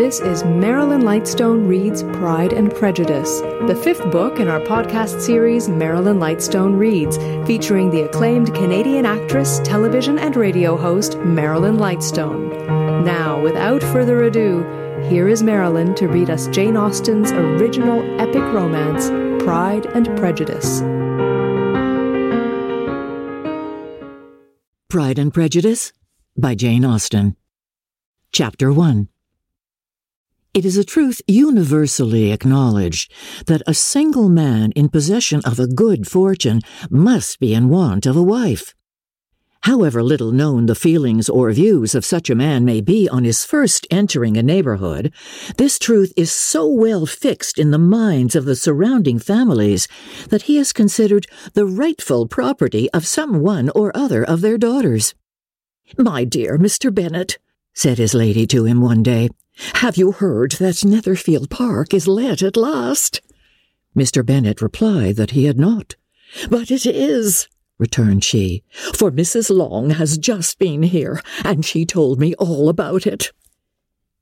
This is Marilyn Lightstone Reads Pride and Prejudice, the fifth book in our podcast series Marilyn Lightstone Reads, featuring the acclaimed Canadian actress, television, and radio host Marilyn Lightstone. Now, without further ado, here is Marilyn to read us Jane Austen's original epic romance, Pride and Prejudice. Pride and Prejudice by Jane Austen. Chapter 1 It is a truth universally acknowledged that a single man in possession of a good fortune must be in want of a wife. However little known the feelings or views of such a man may be on his first entering a neighborhood, this truth is so well fixed in the minds of the surrounding families that he is considered the rightful property of some one or other of their daughters. My dear Mr. Bennet, said his lady to him one day, have you heard that Netherfield Park is let at last? Mr. Bennet replied that he had not. But it is, returned she, for Mrs. Long has just been here, and she told me all about it.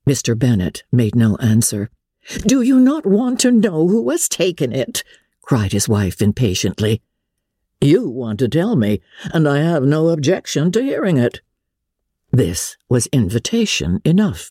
Mr. Bennet made no answer. Do you not want to know who has taken it? cried his wife impatiently. You want to tell me, and I have no objection to hearing it. This was invitation enough.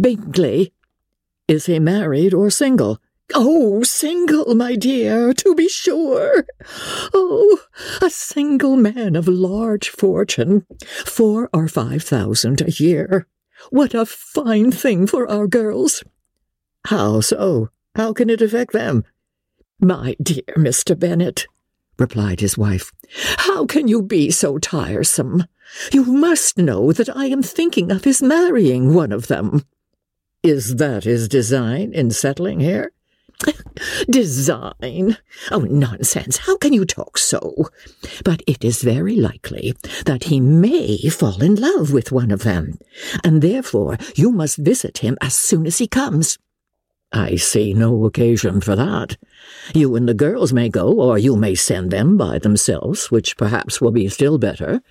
Bingley. Is he married or single? Oh, single, my dear, to be sure. Oh, a single man of large fortune, four or five thousand a year. What a fine thing for our girls. How so? How can it affect them? My dear Mr. Bennet, replied his wife, how can you be so tiresome? You must know that I am thinking of his marrying one of them. Is that his design in settling here? Design? Oh, nonsense. How can you talk so? But it is very likely that he may fall in love with one of them, and therefore you must visit him as soon as he comes. I see no occasion for that. You and the girls may go, or you may send them by themselves, which perhaps will be still better.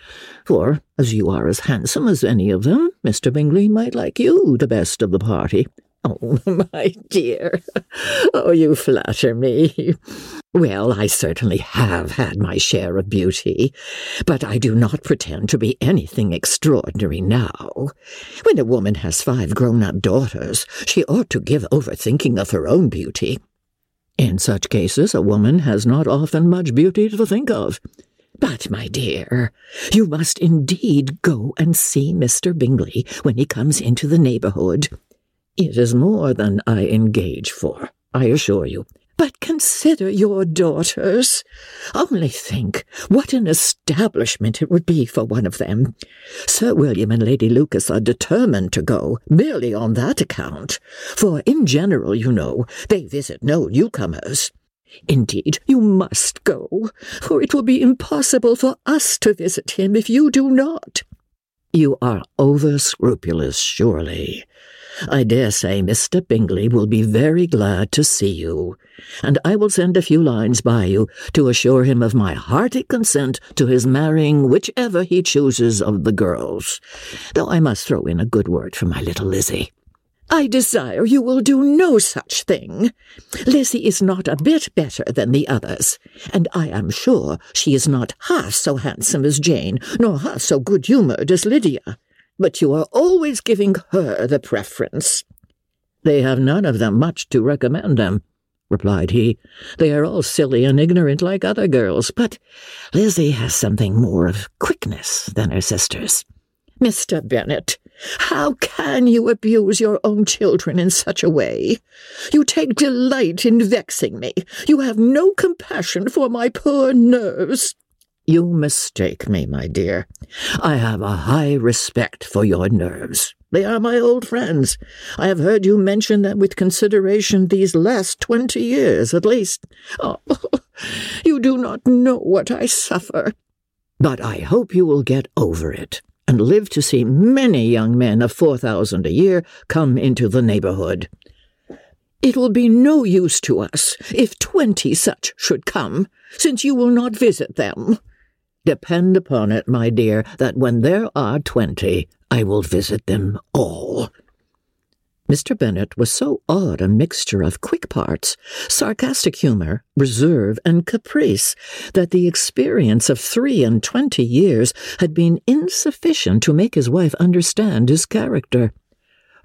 For, as you are as handsome as any of them, Mr. Bingley might like you the best of the party. Oh, my dear. Oh, you flatter me. Well, I certainly have had my share of beauty, but I do not pretend to be anything extraordinary now. When a woman has five grown up daughters, she ought to give over thinking of her own beauty. In such cases, a woman has not often much beauty to think of. But, my dear, you must indeed go and see Mr. Bingley when he comes into the neighbourhood. It is more than I engage for, I assure you. But consider your daughters. Only think what an establishment it would be for one of them. Sir William and Lady Lucas are determined to go, merely on that account, for in general, you know, they visit no newcomers. Indeed, you must go, for it will be impossible for us to visit him if you do not. You are over scrupulous, surely. I dare say Mr. Bingley will be very glad to see you, and I will send a few lines by you to assure him of my hearty consent to his marrying whichever he chooses of the girls, though I must throw in a good word for my little Lizzie. I desire you will do no such thing. Lizzie is not a bit better than the others, and I am sure she is not half so handsome as Jane, nor half so good humoured as Lydia but you are always giving her the preference. They have none of them much to recommend them, replied he. They are all silly and ignorant like other girls, but Lizzie has something more of quickness than her sisters. Mr. Bennet, how can you abuse your own children in such a way? You take delight in vexing me. You have no compassion for my poor nerves. You mistake me, my dear. I have a high respect for your nerves. They are my old friends. I have heard you mention them with consideration these last twenty years, at least. Oh, you do not know what I suffer. But I hope you will get over it and live to see many young men of four thousand a year come into the neighborhood. It will be no use to us if twenty such should come, since you will not visit them. Depend upon it, my dear, that when there are twenty, I will visit them all. Mr. Bennet was so odd a mixture of quick parts, sarcastic humour, reserve, and caprice that the experience of three and twenty years had been insufficient to make his wife understand his character.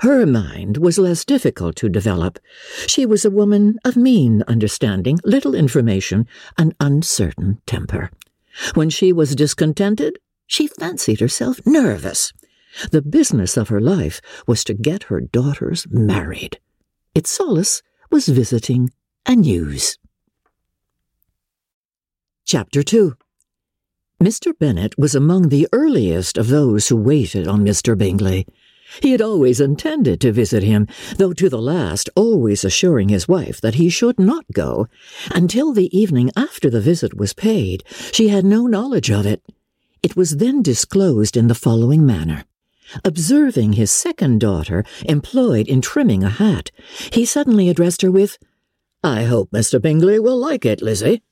Her mind was less difficult to develop. She was a woman of mean understanding, little information, and uncertain temper. When she was discontented, she fancied herself nervous. The business of her life was to get her daughters married. Its solace was visiting and news. Chapter 2 Mr. Bennet was among the earliest of those who waited on Mr. Bingley. He had always intended to visit him, though to the last always assuring his wife that he should not go. Until the evening after the visit was paid, she had no knowledge of it. It was then disclosed in the following manner. Observing his second daughter employed in trimming a hat, he suddenly addressed her with, I hope Mr. Bingley will like it, Lizzie.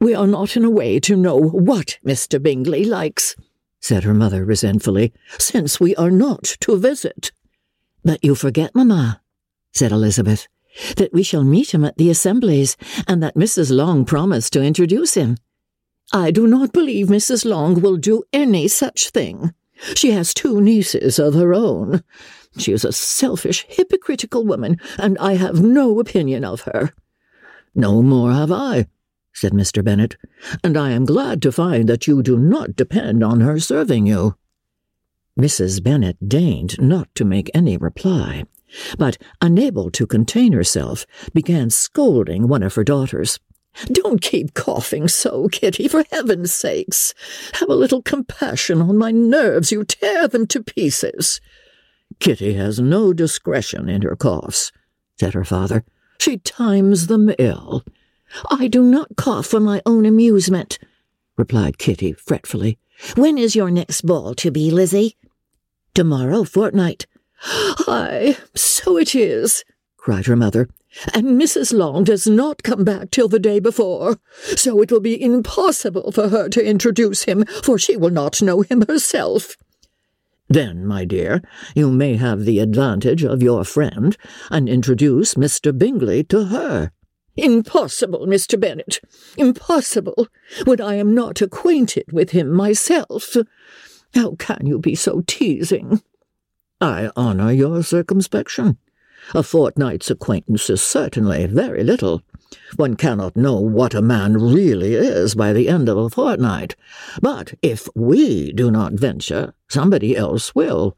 We are not in a way to know what Mr. Bingley likes, said her mother resentfully, since we are not to visit. But you forget, mamma, said Elizabeth, that we shall meet him at the assemblies, and that Mrs. Long promised to introduce him. I do not believe Mrs. Long will do any such thing. She has two nieces of her own. She is a selfish, hypocritical woman, and I have no opinion of her. No more have I, said Mr. Bennet, and I am glad to find that you do not depend on her serving you. Mrs. Bennet deigned not to make any reply, but, unable to contain herself, began scolding one of her daughters. Don't keep coughing so, Kitty, for heaven's sakes. Have a little compassion on my nerves. You tear them to pieces. Kitty has no discretion in her coughs, said her father. She times them ill. I do not cough for my own amusement, replied Kitty fretfully. When is your next ball to be, Lizzie? Tomorrow fortnight. Ay, so it is, cried her mother, and Mrs. Long does not come back till the day before, so it will be impossible for her to introduce him, for she will not know him herself. Then, my dear, you may have the advantage of your friend, and introduce Mr. Bingley to her. Impossible, Mr. Bennet. Impossible, when I am not acquainted with him myself. How can you be so teasing? I honour your circumspection. A fortnight's acquaintance is certainly very little. One cannot know what a man really is by the end of a fortnight. But if we do not venture, somebody else will.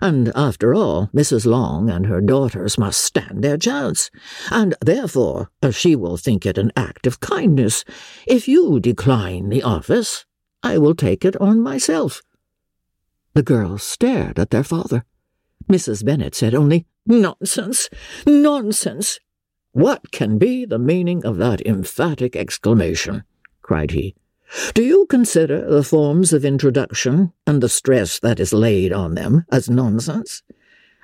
And after all, Mrs. Long and her daughters must stand their chance. And therefore, uh, she will think it an act of kindness. If you decline the office, I will take it on myself. The girls stared at their father. Mrs. Bennet said only, Nonsense! Nonsense! What can be the meaning of that emphatic exclamation? cried he. Do you consider the forms of introduction and the stress that is laid on them as nonsense?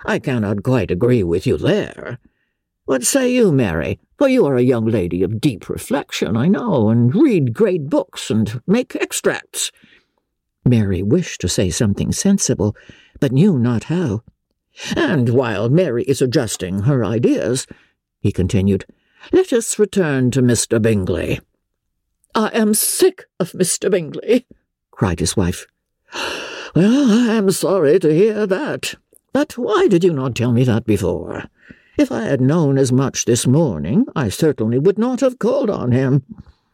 I cannot quite agree with you there. What say you, Mary? For you are a young lady of deep reflection, I know, and read great books and make extracts. Mary wished to say something sensible, but knew not how. And while Mary is adjusting her ideas, he continued. Let us return to Mr. Bingley. I am sick of Mr. Bingley, cried his wife. Well, I am sorry to hear that. But why did you not tell me that before? If I had known as much this morning, I certainly would not have called on him.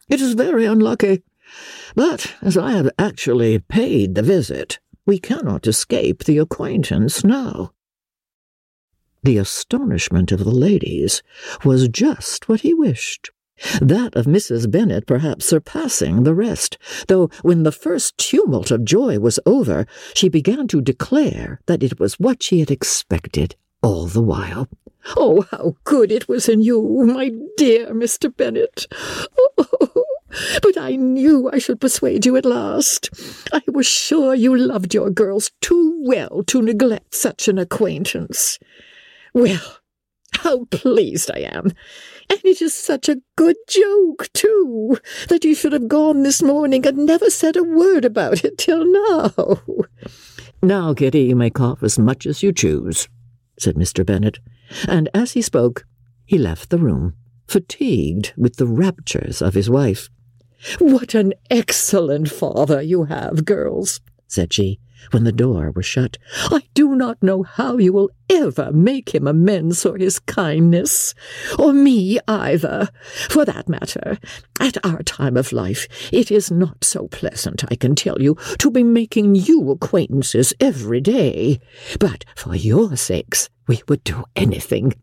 It is very unlucky. But as I have actually paid the visit, we cannot escape the acquaintance now. The astonishment of the ladies was just what he wished. that of Mrs. Bennet perhaps surpassing the rest, though when the first tumult of joy was over, she began to declare that it was what she had expected all the while. Oh, how good it was in you, my dear Mr. Bennet! Oh, but I knew I should persuade you at last. I was sure you loved your girls too well to neglect such an acquaintance. Well, how pleased I am! And it is such a good joke, too, that you should have gone this morning and never said a word about it till now. Now, Kitty, you may cough as much as you choose, said Mr. Bennet, and as he spoke, he left the room, fatigued with the raptures of his wife. What an excellent father you have, girls, said she, when the door was shut. I do not know how you will ever make him amends for his kindness, or me either. For that matter, at our time of life, it is not so pleasant, I can tell you, to be making new acquaintances every day. But for your sakes, we would do anything.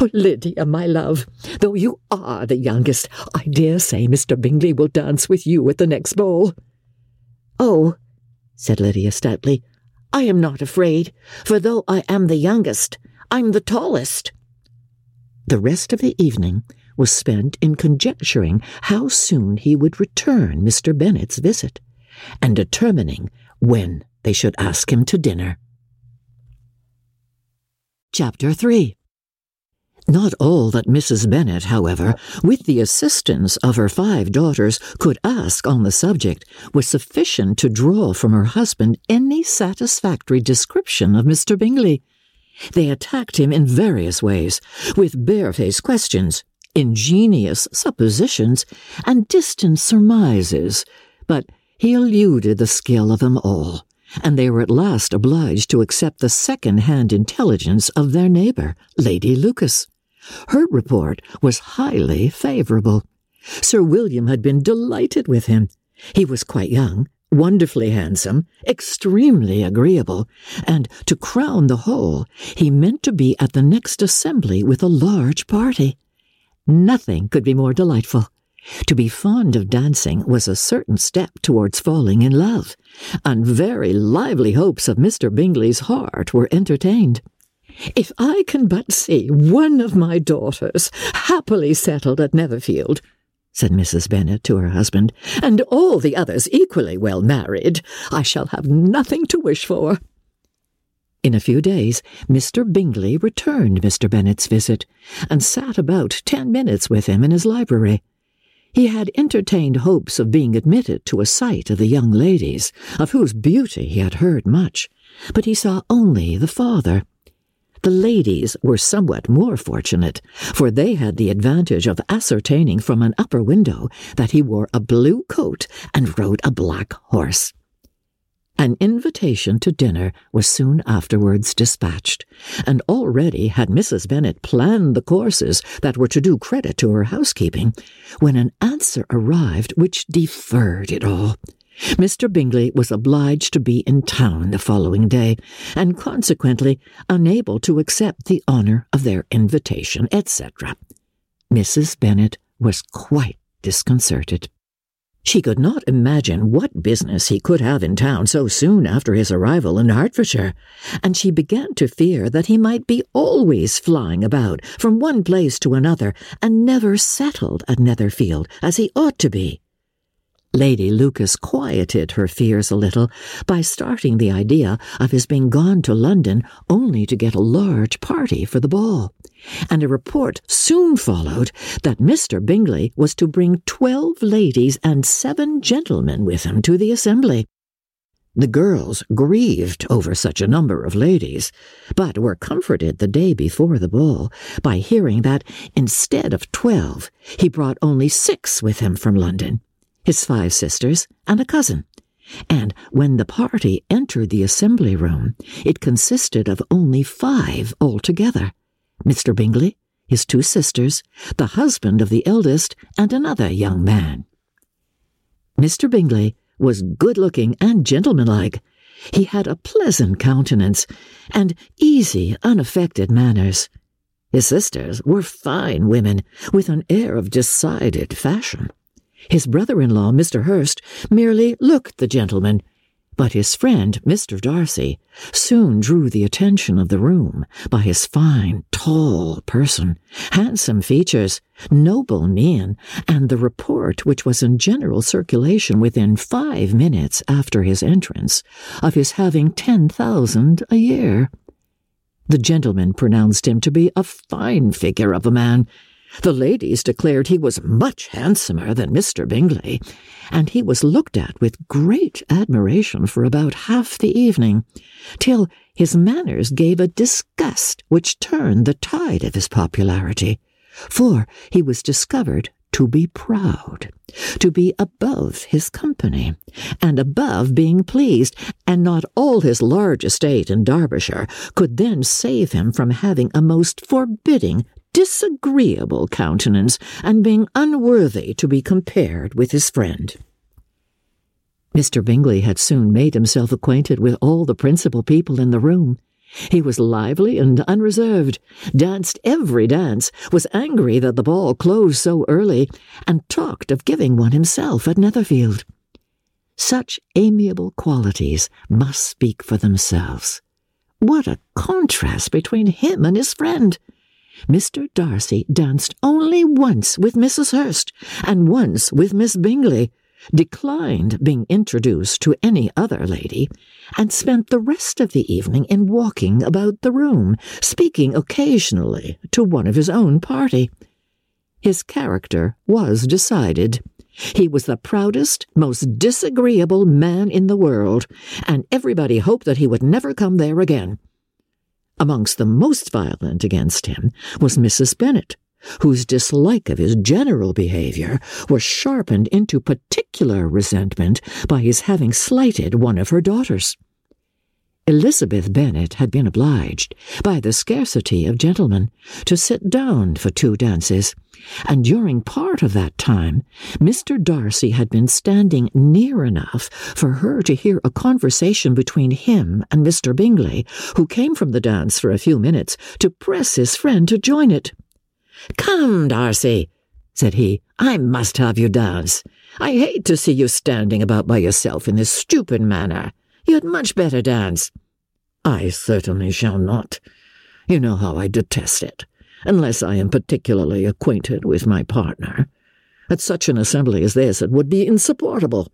Oh, Lydia, my love, though you are the youngest, I dare say Mr. Bingley will dance with you at the next ball. Oh, said Lydia stoutly, I am not afraid, for though I am the youngest, I'm the tallest. The rest of the evening was spent in conjecturing how soon he would return Mr. Bennet's visit, and determining when they should ask him to dinner. Chapter 3 not all that Mrs. Bennet, however, with the assistance of her five daughters, could ask on the subject was sufficient to draw from her husband any satisfactory description of Mr. Bingley. They attacked him in various ways, with barefaced questions, ingenious suppositions, and distant surmises, but he eluded the skill of them all, and they were at last obliged to accept the second-hand intelligence of their neighbour, Lady Lucas. Her report was highly favourable. Sir William had been delighted with him. He was quite young, wonderfully handsome, extremely agreeable, and to crown the whole, he meant to be at the next assembly with a large party. Nothing could be more delightful. To be fond of dancing was a certain step towards falling in love, and very lively hopes of Mr. Bingley's heart were entertained. If I can but see one of my daughters happily settled at Netherfield, said Mrs. Bennet to her husband, and all the others equally well married, I shall have nothing to wish for. In a few days, Mr. Bingley returned Mr. Bennet's visit, and sat about ten minutes with him in his library. He had entertained hopes of being admitted to a sight of the young ladies, of whose beauty he had heard much, but he saw only the father. The ladies were somewhat more fortunate, for they had the advantage of ascertaining from an upper window that he wore a blue coat and rode a black horse. An invitation to dinner was soon afterwards dispatched, and already had Mrs. Bennet planned the courses that were to do credit to her housekeeping, when an answer arrived which deferred it all. Mr. Bingley was obliged to be in town the following day, and consequently unable to accept the honour of their invitation, etc. Mrs. Bennet was quite disconcerted. She could not imagine what business he could have in town so soon after his arrival in Hertfordshire, and she began to fear that he might be always flying about from one place to another and never settled at Netherfield as he ought to be. Lady Lucas quieted her fears a little by starting the idea of his being gone to London only to get a large party for the ball, and a report soon followed that Mr. Bingley was to bring twelve ladies and seven gentlemen with him to the assembly. The girls grieved over such a number of ladies, but were comforted the day before the ball by hearing that instead of twelve, he brought only six with him from London his five sisters, and a cousin. And when the party entered the assembly room, it consisted of only five altogether Mr. Bingley, his two sisters, the husband of the eldest, and another young man. Mr. Bingley was good looking and gentlemanlike. He had a pleasant countenance and easy, unaffected manners. His sisters were fine women, with an air of decided fashion. His brother in law, Mr. Hurst, merely looked the gentleman, but his friend, Mr. Darcy, soon drew the attention of the room by his fine, tall person, handsome features, noble mien, and the report which was in general circulation within five minutes after his entrance of his having ten thousand a year. The gentleman pronounced him to be a fine figure of a man, the ladies declared he was much handsomer than Mr. Bingley, and he was looked at with great admiration for about half the evening, till his manners gave a disgust which turned the tide of his popularity, for he was discovered to be proud, to be above his company, and above being pleased, and not all his large estate in Derbyshire could then save him from having a most forbidding disagreeable countenance and being unworthy to be compared with his friend. Mr. Bingley had soon made himself acquainted with all the principal people in the room. He was lively and unreserved, danced every dance, was angry that the ball closed so early, and talked of giving one himself at Netherfield. Such amiable qualities must speak for themselves. What a contrast between him and his friend! Mr. Darcy danced only once with Mrs. Hurst and once with Miss Bingley, declined being introduced to any other lady, and spent the rest of the evening in walking about the room, speaking occasionally to one of his own party. His character was decided. He was the proudest, most disagreeable man in the world, and everybody hoped that he would never come there again. Amongst the most violent against him was Mrs. Bennet, whose dislike of his general behavior was sharpened into particular resentment by his having slighted one of her daughters. Elizabeth Bennet had been obliged, by the scarcity of gentlemen, to sit down for two dances, and during part of that time Mr. Darcy had been standing near enough for her to hear a conversation between him and Mr. Bingley, who came from the dance for a few minutes to press his friend to join it. Come, Darcy, said he, I must have you dance. I hate to see you standing about by yourself in this stupid manner. You had much better dance. I certainly shall not. You know how I detest it, unless I am particularly acquainted with my partner. At such an assembly as this, it would be insupportable.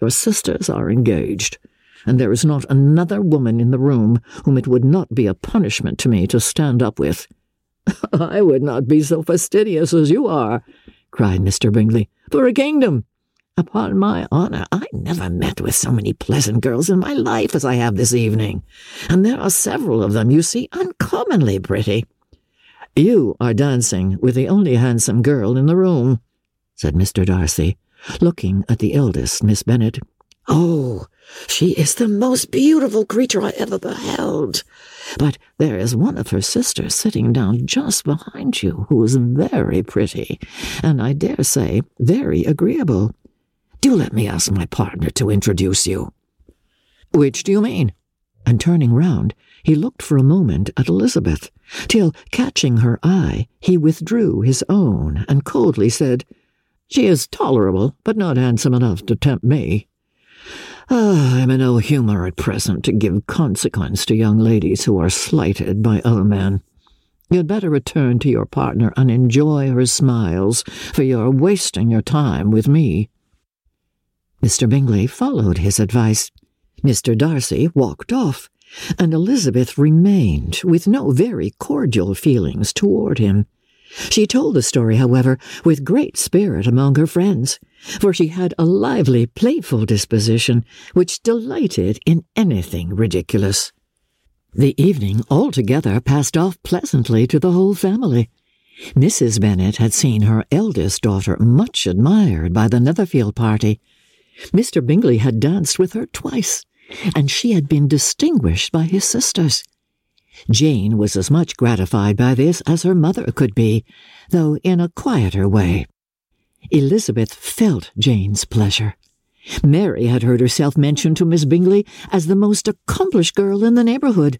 Your sisters are engaged, and there is not another woman in the room whom it would not be a punishment to me to stand up with. I would not be so fastidious as you are, cried Mr. Bingley, for a kingdom. Upon my honor, I never met with so many pleasant girls in my life as I have this evening, and there are several of them, you see, uncommonly pretty. You are dancing with the only handsome girl in the room, said Mr. Darcy, looking at the eldest Miss Bennet. Oh, she is the most beautiful creature I ever beheld. But there is one of her sisters sitting down just behind you who is very pretty, and I dare say very agreeable. Do let me ask my partner to introduce you. Which do you mean? And turning round, he looked for a moment at Elizabeth, till, catching her eye, he withdrew his own and coldly said, She is tolerable, but not handsome enough to tempt me. Ah, I'm in no humour at present to give consequence to young ladies who are slighted by other men. You'd better return to your partner and enjoy her smiles, for you're wasting your time with me. Mr. Bingley followed his advice. Mr. Darcy walked off, and Elizabeth remained with no very cordial feelings toward him. She told the story, however, with great spirit among her friends, for she had a lively, playful disposition which delighted in anything ridiculous. The evening altogether passed off pleasantly to the whole family. Mrs. Bennet had seen her eldest daughter much admired by the Netherfield party, Mr. Bingley had danced with her twice, and she had been distinguished by his sisters. Jane was as much gratified by this as her mother could be, though in a quieter way. Elizabeth felt Jane's pleasure. Mary had heard herself mentioned to Miss Bingley as the most accomplished girl in the neighbourhood,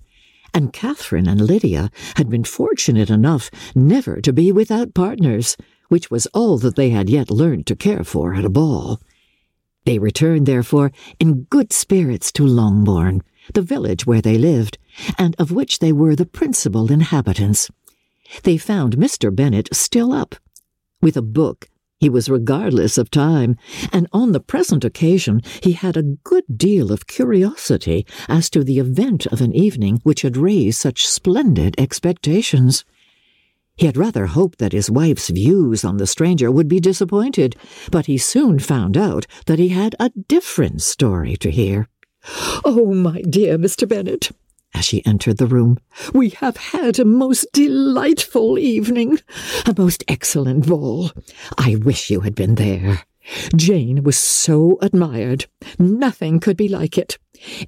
and Catherine and Lydia had been fortunate enough never to be without partners, which was all that they had yet learned to care for at a ball. They returned, therefore, in good spirits to Longbourn, the village where they lived, and of which they were the principal inhabitants. They found Mr. Bennet still up, with a book he was regardless of time, and on the present occasion he had a good deal of curiosity as to the event of an evening which had raised such splendid expectations. He had rather hoped that his wife's views on the stranger would be disappointed, but he soon found out that he had a different story to hear. Oh, my dear Mr. Bennet, as she entered the room. We have had a most delightful evening, a most excellent ball. I wish you had been there. Jane was so admired. Nothing could be like it.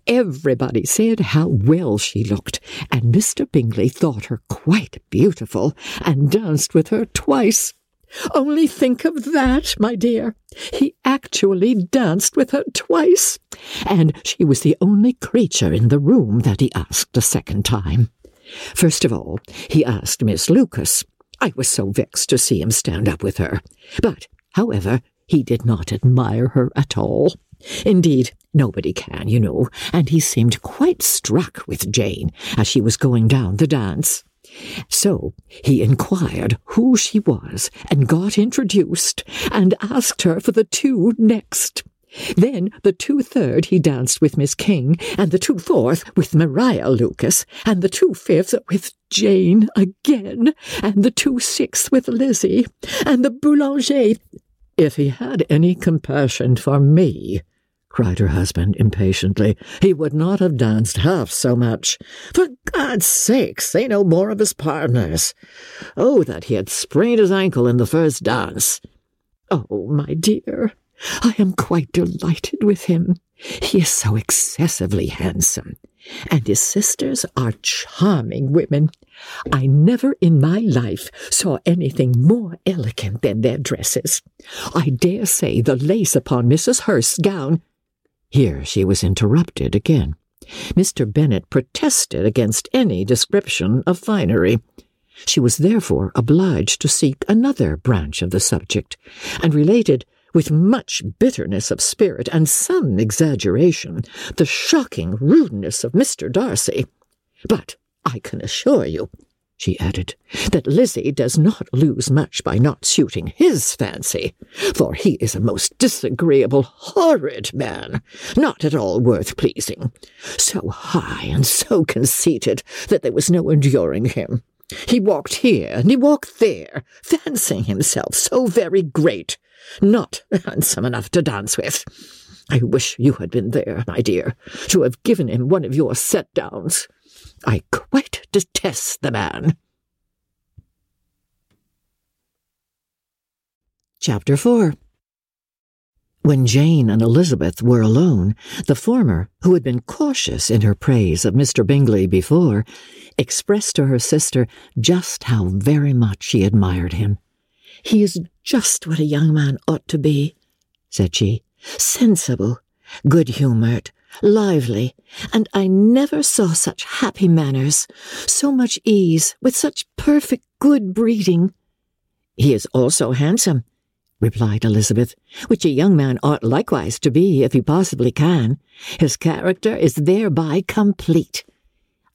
Everybody said how well she looked, and Mr. Bingley thought her quite beautiful, and danced with her twice. Only think of that, my dear. He actually danced with her twice, and she was the only creature in the room that he asked a second time. First of all, he asked Miss Lucas. I was so vexed to see him stand up with her. But, however, he did not admire her at all. Indeed, nobody can, you know, and he seemed quite struck with Jane as she was going down the dance. So he inquired who she was and got introduced and asked her for the two next. Then the two third he danced with Miss King, and the two fourth with Maria Lucas, and the two fifth with Jane again, and the two sixth with Lizzie, and the boulanger. If he had any compassion for me, cried her husband impatiently. He would not have danced half so much. For God's sake, say no more of his partners. Oh, that he had sprained his ankle in the first dance. Oh, my dear, I am quite delighted with him. He is so excessively handsome, and his sisters are charming women. I never in my life saw anything more elegant than their dresses. I dare say the lace upon Mrs. Hurst's gown here she was interrupted again. Mr. Bennet protested against any description of finery. She was therefore obliged to seek another branch of the subject, and related, with much bitterness of spirit and some exaggeration, the shocking rudeness of Mr. Darcy. But I can assure you she added, that Lizzie does not lose much by not suiting his fancy, for he is a most disagreeable, horrid man, not at all worth pleasing, so high and so conceited that there was no enduring him. He walked here and he walked there, fancying himself so very great, not handsome enough to dance with. I wish you had been there, my dear, to have given him one of your set downs. I quite detest the man. Chapter 4 When Jane and Elizabeth were alone, the former, who had been cautious in her praise of Mr. Bingley before, expressed to her sister just how very much she admired him. He is just what a young man ought to be, said she, sensible, good-humoured, lively, and I never saw such happy manners, so much ease, with such perfect good breeding. He is also handsome, replied Elizabeth, which a young man ought likewise to be if he possibly can. His character is thereby complete.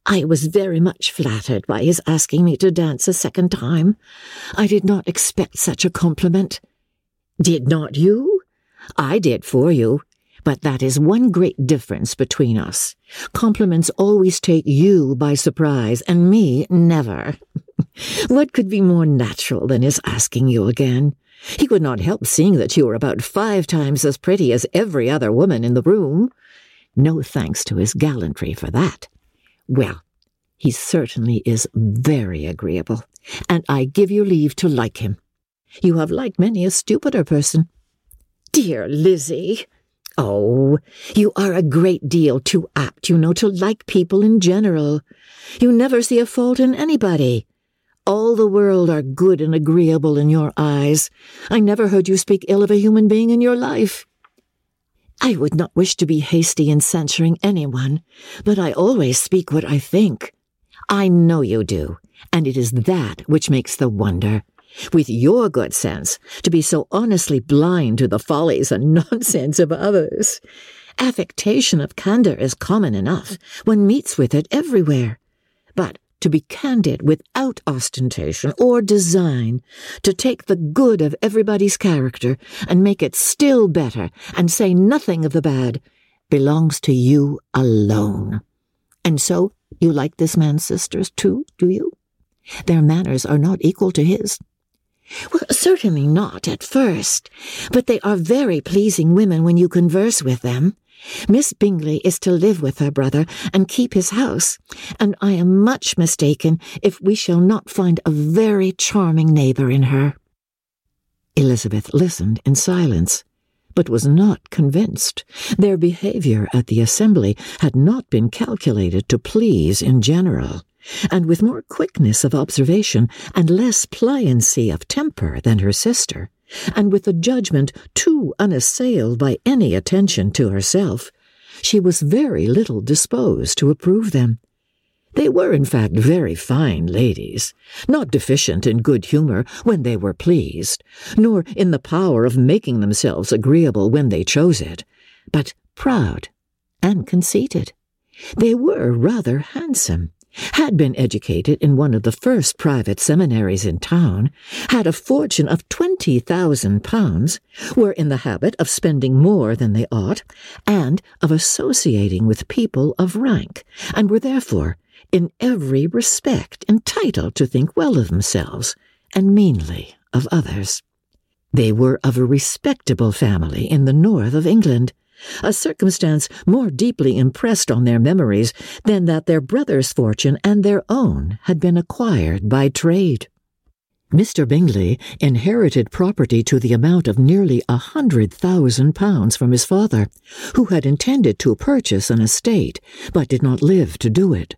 I was very much flattered by his asking me to dance a second time. I did not expect such a compliment. Did not you? I did for you, but that is one great difference between us. Compliments always take you by surprise, and me never. what could be more natural than his asking you again? He could not help seeing that you were about five times as pretty as every other woman in the room. No thanks to his gallantry for that. Well, he certainly is very agreeable, and I give you leave to like him. You have liked many a stupider person. Dear Lizzie, Oh, you are a great deal too apt, you know, to like people in general. You never see a fault in anybody. All the world are good and agreeable in your eyes. I never heard you speak ill of a human being in your life. I would not wish to be hasty in censuring anyone, but I always speak what I think. I know you do, and it is that which makes the wonder. With your good sense, to be so honestly blind to the follies and nonsense of others. Affectation of candour is common enough. One meets with it everywhere. But to be candid without ostentation or design, to take the good of everybody's character and make it still better and say nothing of the bad, belongs to you alone. And so you like this man's sisters too, do you? Their manners are not equal to his. Well, certainly not at first, but they are very pleasing women when you converse with them. Miss Bingley is to live with her brother and keep his house, and I am much mistaken if we shall not find a very charming neighbour in her. Elizabeth listened in silence, but was not convinced. Their behaviour at the assembly had not been calculated to please in general and with more quickness of observation and less pliancy of temper than her sister, and with a judgment too unassailed by any attention to herself, she was very little disposed to approve them. They were, in fact, very fine ladies, not deficient in good humour when they were pleased, nor in the power of making themselves agreeable when they chose it, but proud and conceited. They were rather handsome, had been educated in one of the first private seminaries in town, had a fortune of twenty thousand pounds, were in the habit of spending more than they ought, and of associating with people of rank, and were therefore, in every respect, entitled to think well of themselves, and meanly of others. They were of a respectable family in the north of England, a circumstance more deeply impressed on their memories than that their brother's fortune and their own had been acquired by trade. Mr. Bingley inherited property to the amount of nearly a hundred thousand pounds from his father, who had intended to purchase an estate, but did not live to do it.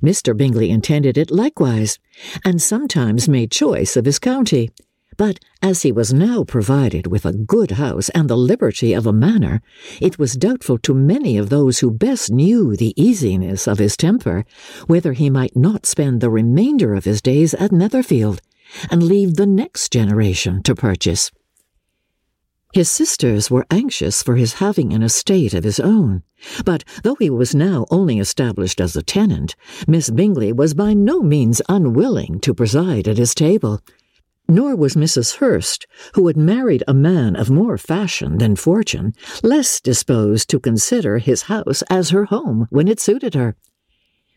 Mr. Bingley intended it likewise, and sometimes made choice of his county, but as he was now provided with a good house and the liberty of a manor, it was doubtful to many of those who best knew the easiness of his temper whether he might not spend the remainder of his days at Netherfield and leave the next generation to purchase. His sisters were anxious for his having an estate of his own, but though he was now only established as a tenant, Miss Bingley was by no means unwilling to preside at his table, nor was Mrs. Hurst, who had married a man of more fashion than fortune, less disposed to consider his house as her home when it suited her.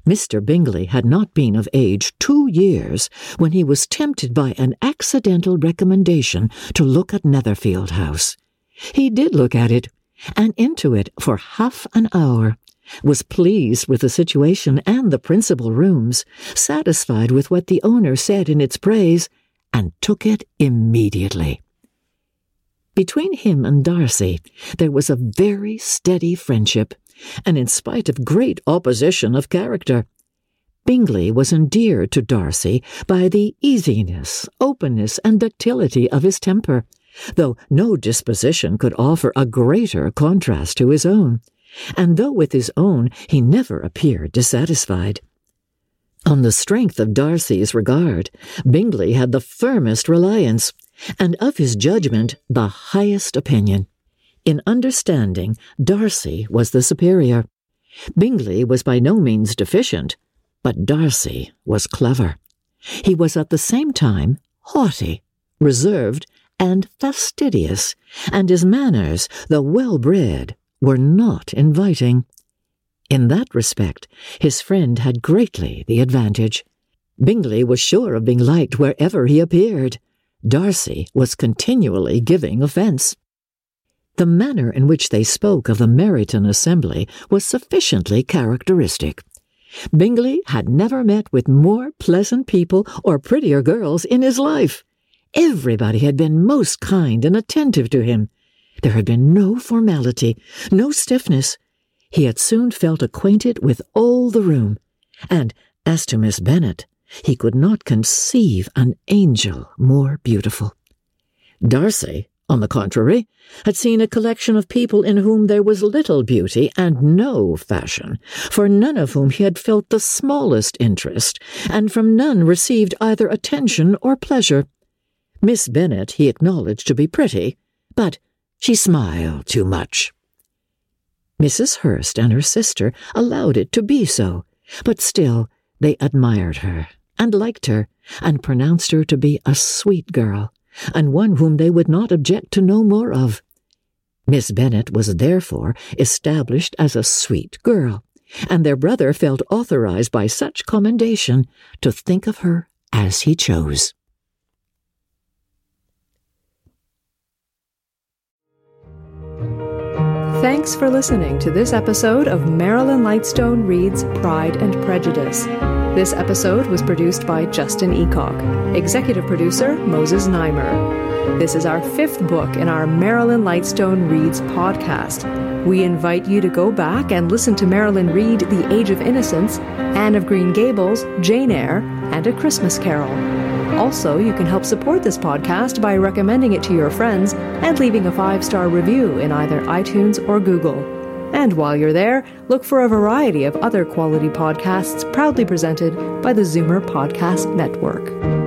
Mr. Bingley had not been of age two years when he was tempted by an accidental recommendation to look at Netherfield House. He did look at it, and into it for half an hour, was pleased with the situation and the principal rooms, satisfied with what the owner said in its praise, and took it immediately. Between him and Darcy, there was a very steady friendship, and in spite of great opposition of character, Bingley was endeared to Darcy by the easiness, openness, and ductility of his temper, though no disposition could offer a greater contrast to his own, and though with his own he never appeared dissatisfied. On the strength of Darcy's regard, Bingley had the firmest reliance, and of his judgment the highest opinion. In understanding, Darcy was the superior. Bingley was by no means deficient, but Darcy was clever. He was at the same time haughty, reserved, and fastidious, and his manners, though well bred, were not inviting. In that respect, his friend had greatly the advantage. Bingley was sure of being liked wherever he appeared. Darcy was continually giving offence. The manner in which they spoke of the Meryton Assembly was sufficiently characteristic. Bingley had never met with more pleasant people or prettier girls in his life. Everybody had been most kind and attentive to him. There had been no formality, no stiffness, he had soon felt acquainted with all the room, and as to Miss Bennet, he could not conceive an angel more beautiful. Darcy, on the contrary, had seen a collection of people in whom there was little beauty and no fashion, for none of whom he had felt the smallest interest, and from none received either attention or pleasure. Miss Bennet he acknowledged to be pretty, but she smiled too much. Mrs. Hurst and her sister allowed it to be so, but still they admired her and liked her, and pronounced her to be a sweet girl and one whom they would not object to know more of. Miss Bennet was therefore established as a sweet girl, and their brother felt authorized by such commendation to think of her as he chose. Thanks for listening to this episode of Marilyn Lightstone Reads Pride and Prejudice. This episode was produced by Justin Eacock, executive producer Moses Znaimer. This is our fifth book in our Marilyn Lightstone Reads podcast. We invite you to go back and listen to Marilyn read The Age of Innocence, Anne of Green Gables, Jane Eyre, and A Christmas Carol. Also, you can help support this podcast by recommending it to your friends and leaving a five star review in either iTunes or Google. And while you're there, look for a variety of other quality podcasts proudly presented by the Zoomer Podcast Network.